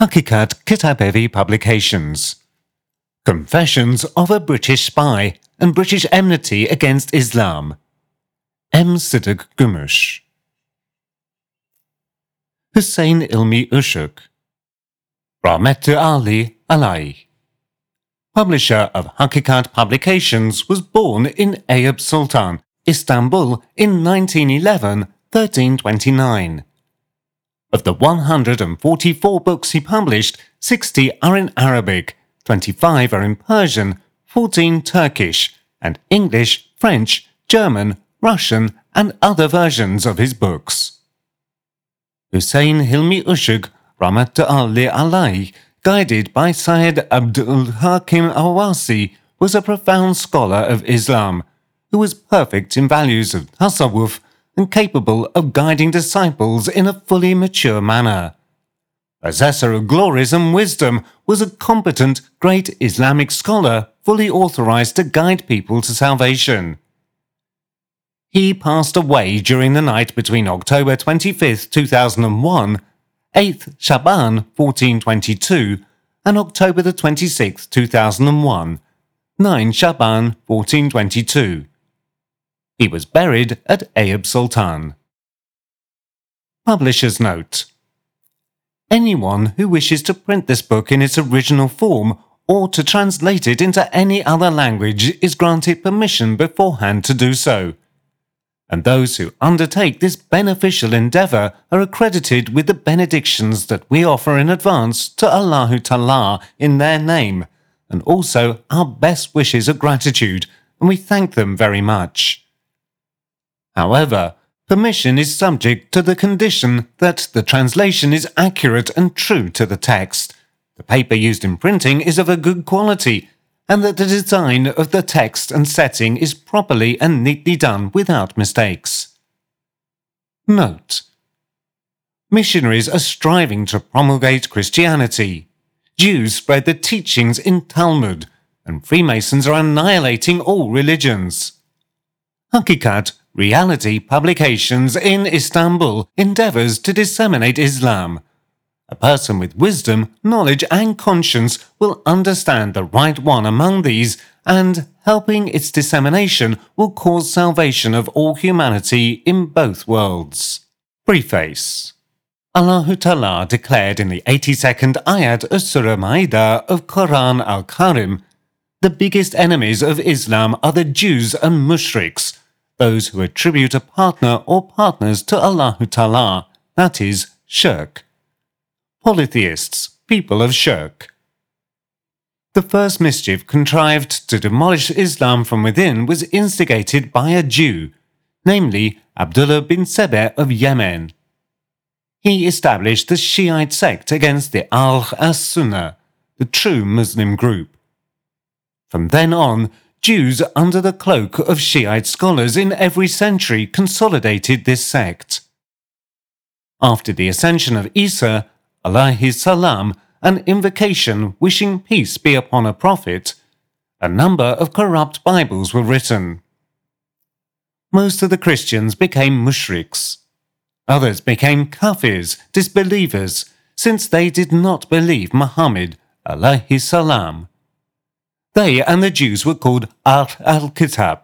Hakikat Kitabevi Publications. Confessions of a British Spy and British Enmity Against Islam. M. Siddiq Gumush. Hussein Ilmi Ushuk. Rahmet Ali Alai. Publisher of Hakikat Publications was born in Ayub Sultan, Istanbul in 1911 1329. Of the 144 books he published, 60 are in Arabic, 25 are in Persian, 14 Turkish, and English, French, German, Russian, and other versions of his books. Hussein Hilmi Ushuk, Rahmat Ali Alai, guided by Syed Abdul Hakim Awasi, was a profound scholar of Islam, who was perfect in values of tasawwuf and capable of guiding disciples in a fully mature manner. Possessor of glories and wisdom, was a competent, great Islamic scholar fully authorized to guide people to salvation. He passed away during the night between October 25, 2001, 8th Shaban 1422, and October the 26th, 2001, 9 Shaban 1422. He was buried at Ayub Sultan. Publisher's Note Anyone who wishes to print this book in its original form or to translate it into any other language is granted permission beforehand to do so. And those who undertake this beneficial endeavour are accredited with the benedictions that we offer in advance to Allahu Ta'ala in their name, and also our best wishes of gratitude, and we thank them very much. However, permission is subject to the condition that the translation is accurate and true to the text, the paper used in printing is of a good quality, and that the design of the text and setting is properly and neatly done without mistakes. Note Missionaries are striving to promulgate Christianity. Jews spread the teachings in Talmud, and Freemasons are annihilating all religions. Hakikat Reality Publications in Istanbul endeavors to disseminate Islam. A person with wisdom, knowledge, and conscience will understand the right one among these, and helping its dissemination will cause salvation of all humanity in both worlds. Preface Allah Ta'ala declared in the 82nd ayat of Surah Ma'idah of Quran al Karim The biggest enemies of Islam are the Jews and mushriks those who attribute a partner or partners to Allah Ta'ala, that is, shirk. Polytheists, people of shirk. The first mischief contrived to demolish Islam from within was instigated by a Jew, namely Abdullah bin Sebe of Yemen. He established the Shiite sect against the Ahl as Sunnah, the true Muslim group. From then on, Jews under the cloak of Shiite scholars in every century consolidated this sect. After the ascension of Isa, alayhi salam, an invocation wishing peace be upon a prophet, a number of corrupt Bibles were written. Most of the Christians became mushriks. Others became kafirs, disbelievers, since they did not believe Muhammad, alayhi salam, they and the Jews were called Ahl al-Kitab,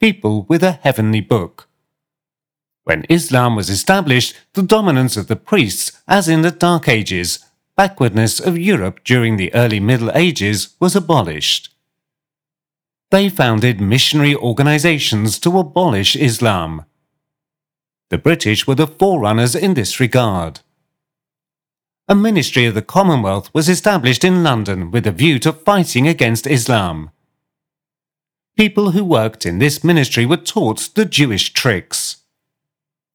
people with a heavenly book. When Islam was established, the dominance of the priests, as in the Dark Ages, backwardness of Europe during the early Middle Ages, was abolished. They founded missionary organizations to abolish Islam. The British were the forerunners in this regard a ministry of the Commonwealth was established in London with a view to fighting against Islam. People who worked in this ministry were taught the Jewish tricks.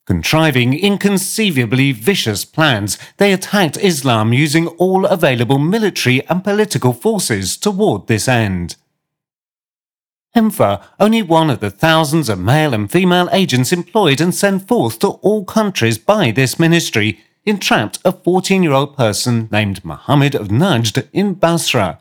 Contriving inconceivably vicious plans, they attacked Islam using all available military and political forces toward this end. Hempher, only one of the thousands of male and female agents employed and sent forth to all countries by this ministry, entrapped a 14 year old person named Muhammad of Najd in Basra,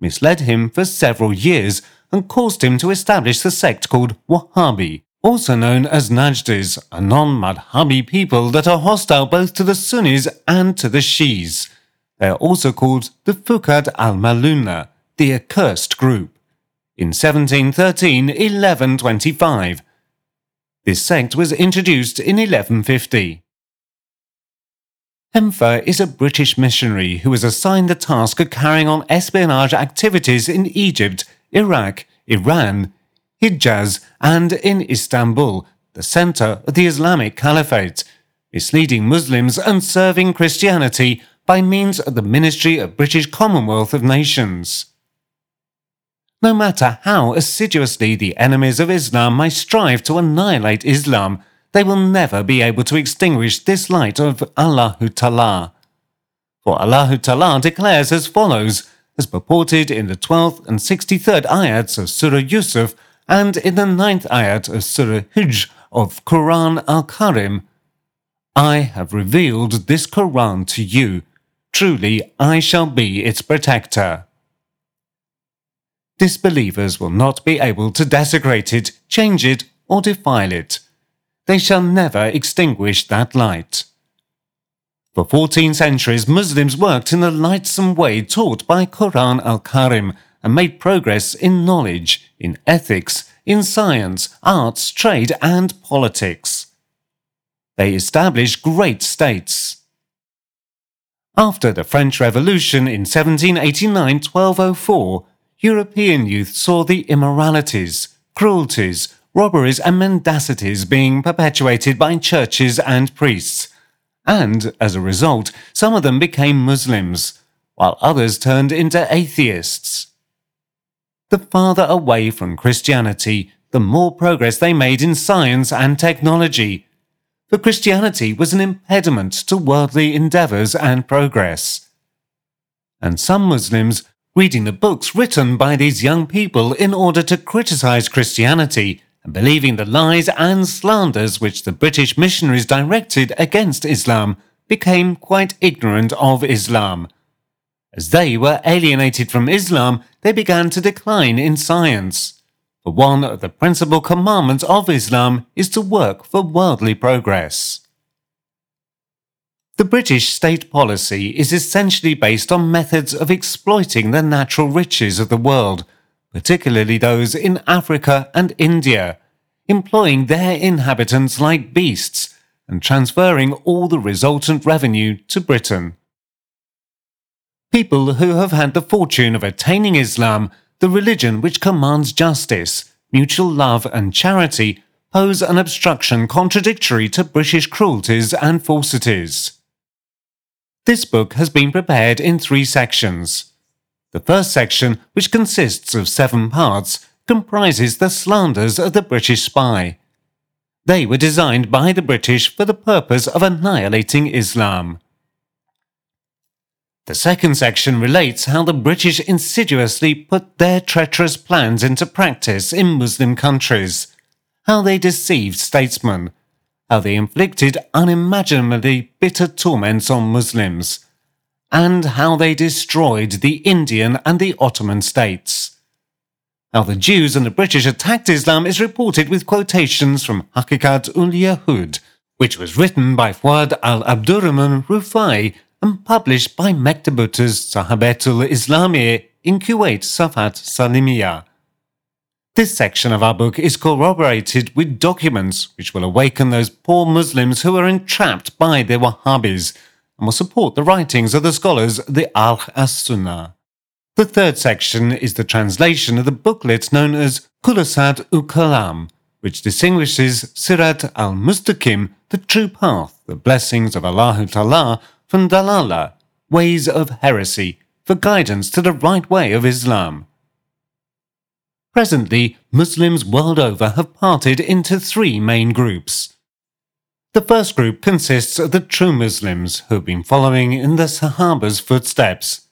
misled him for several years, and caused him to establish the sect called Wahhabi, also known as Najdis, a non Madhabi people that are hostile both to the Sunnis and to the Shi'is. They are also called the Fuqad al-Maluna, the accursed group. In 1713-1125, this sect was introduced in 1150. Hempher is a British missionary who was assigned the task of carrying on espionage activities in Egypt, Iraq, Iran, Hijaz, and in Istanbul, the center of the Islamic Caliphate, misleading Muslims and serving Christianity by means of the Ministry of British Commonwealth of Nations. No matter how assiduously the enemies of Islam may strive to annihilate Islam, they will never be able to extinguish this light of Allahu Ta'ala. For Allahu Ta'ala declares as follows, as purported in the 12th and 63rd ayats of Surah Yusuf and in the 9th ayat of Surah Hijr of Quran al-Karim, I have revealed this Quran to you. Truly, I shall be its protector. Disbelievers will not be able to desecrate it, change it, or defile it they shall never extinguish that light. For 14 centuries, Muslims worked in the lightsome way taught by Quran al Karim and made progress in knowledge, in ethics, in science, arts, trade, and politics. They established great states. After the French Revolution in 1789 1204, European youth saw the immoralities, cruelties, robberies and mendacities being perpetuated by churches and priests, and as a result, some of them became Muslims, while others turned into atheists. The farther away from Christianity, the more progress they made in science and technology, for Christianity was an impediment to worldly endeavors and progress. And some Muslims, reading the books written by these young people in order to criticize Christianity, and believing the lies and slanders which the British missionaries directed against Islam, became quite ignorant of Islam. As they were alienated from Islam, they began to decline in science. For one of the principal commandments of Islam is to work for worldly progress. The British state policy is essentially based on methods of exploiting the natural riches of the world particularly those in Africa and India, employing their inhabitants like beasts and transferring all the resultant revenue to Britain. People who have had the fortune of attaining Islam, the religion which commands justice, mutual love, and charity, pose an obstruction contradictory to British cruelties and falsities. This book has been prepared in three sections. The first section, which consists of seven parts, comprises the slanders of the British spy. They were designed by the British for the purpose of annihilating Islam. The second section relates how the British insidiously put their treacherous plans into practice in Muslim countries, how they deceived statesmen, how they inflicted unimaginably bitter torments on Muslims, and how they destroyed the Indian and the Ottoman states. How the Jews and the British attacked Islam is reported with quotations from Hakikat ul Yahud, which was written by Fuad al Abdurrahman Rufai and published by Mektabut's Sahabetul Islami in Kuwait Safat Salimiya. This section of our book is corroborated with documents which will awaken those poor Muslims who are entrapped by the Wahhabis and will support the writings of the scholars the Ahl as-Sunnah. The third section is the translation of the booklet known as Khulasat u Kalam, which distinguishes Sirat al-Mustaqim, the true path, the blessings of Allah Ta'ala, from Dalala, ways of heresy, for guidance to the right way of Islam. Presently, Muslims world over have parted into three main groups. The first group consists of the true Muslims who have been following in the Sahaba's footsteps.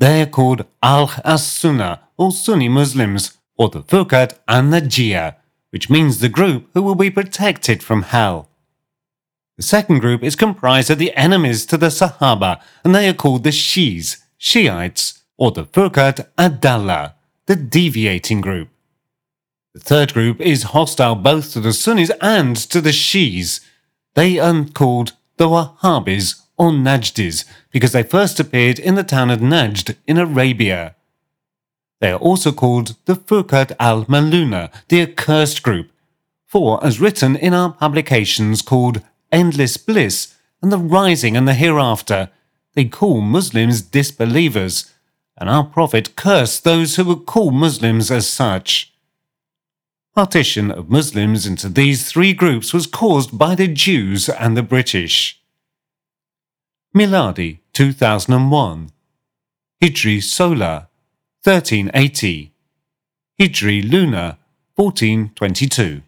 They are called Ahl as-Sunnah or Sunni Muslims or the Fuqad and the Jia, which means the group who will be protected from hell. The second group is comprised of the enemies to the Sahaba and they are called the Shis, Shiites, or the Fuqad Adallah, the deviating group. The third group is hostile both to the Sunnis and to the Shis, they are called the Wahhabis or Najdis because they first appeared in the town of Najd in Arabia. They are also called the Furqat al Maluna, the accursed group, for as written in our publications called Endless Bliss and the Rising and the Hereafter, they call Muslims disbelievers, and our Prophet cursed those who would call Muslims as such. Partition of Muslims into these three groups was caused by the Jews and the British. Miladi 2001 Hijri Solar 1380 Hijri Lunar 1422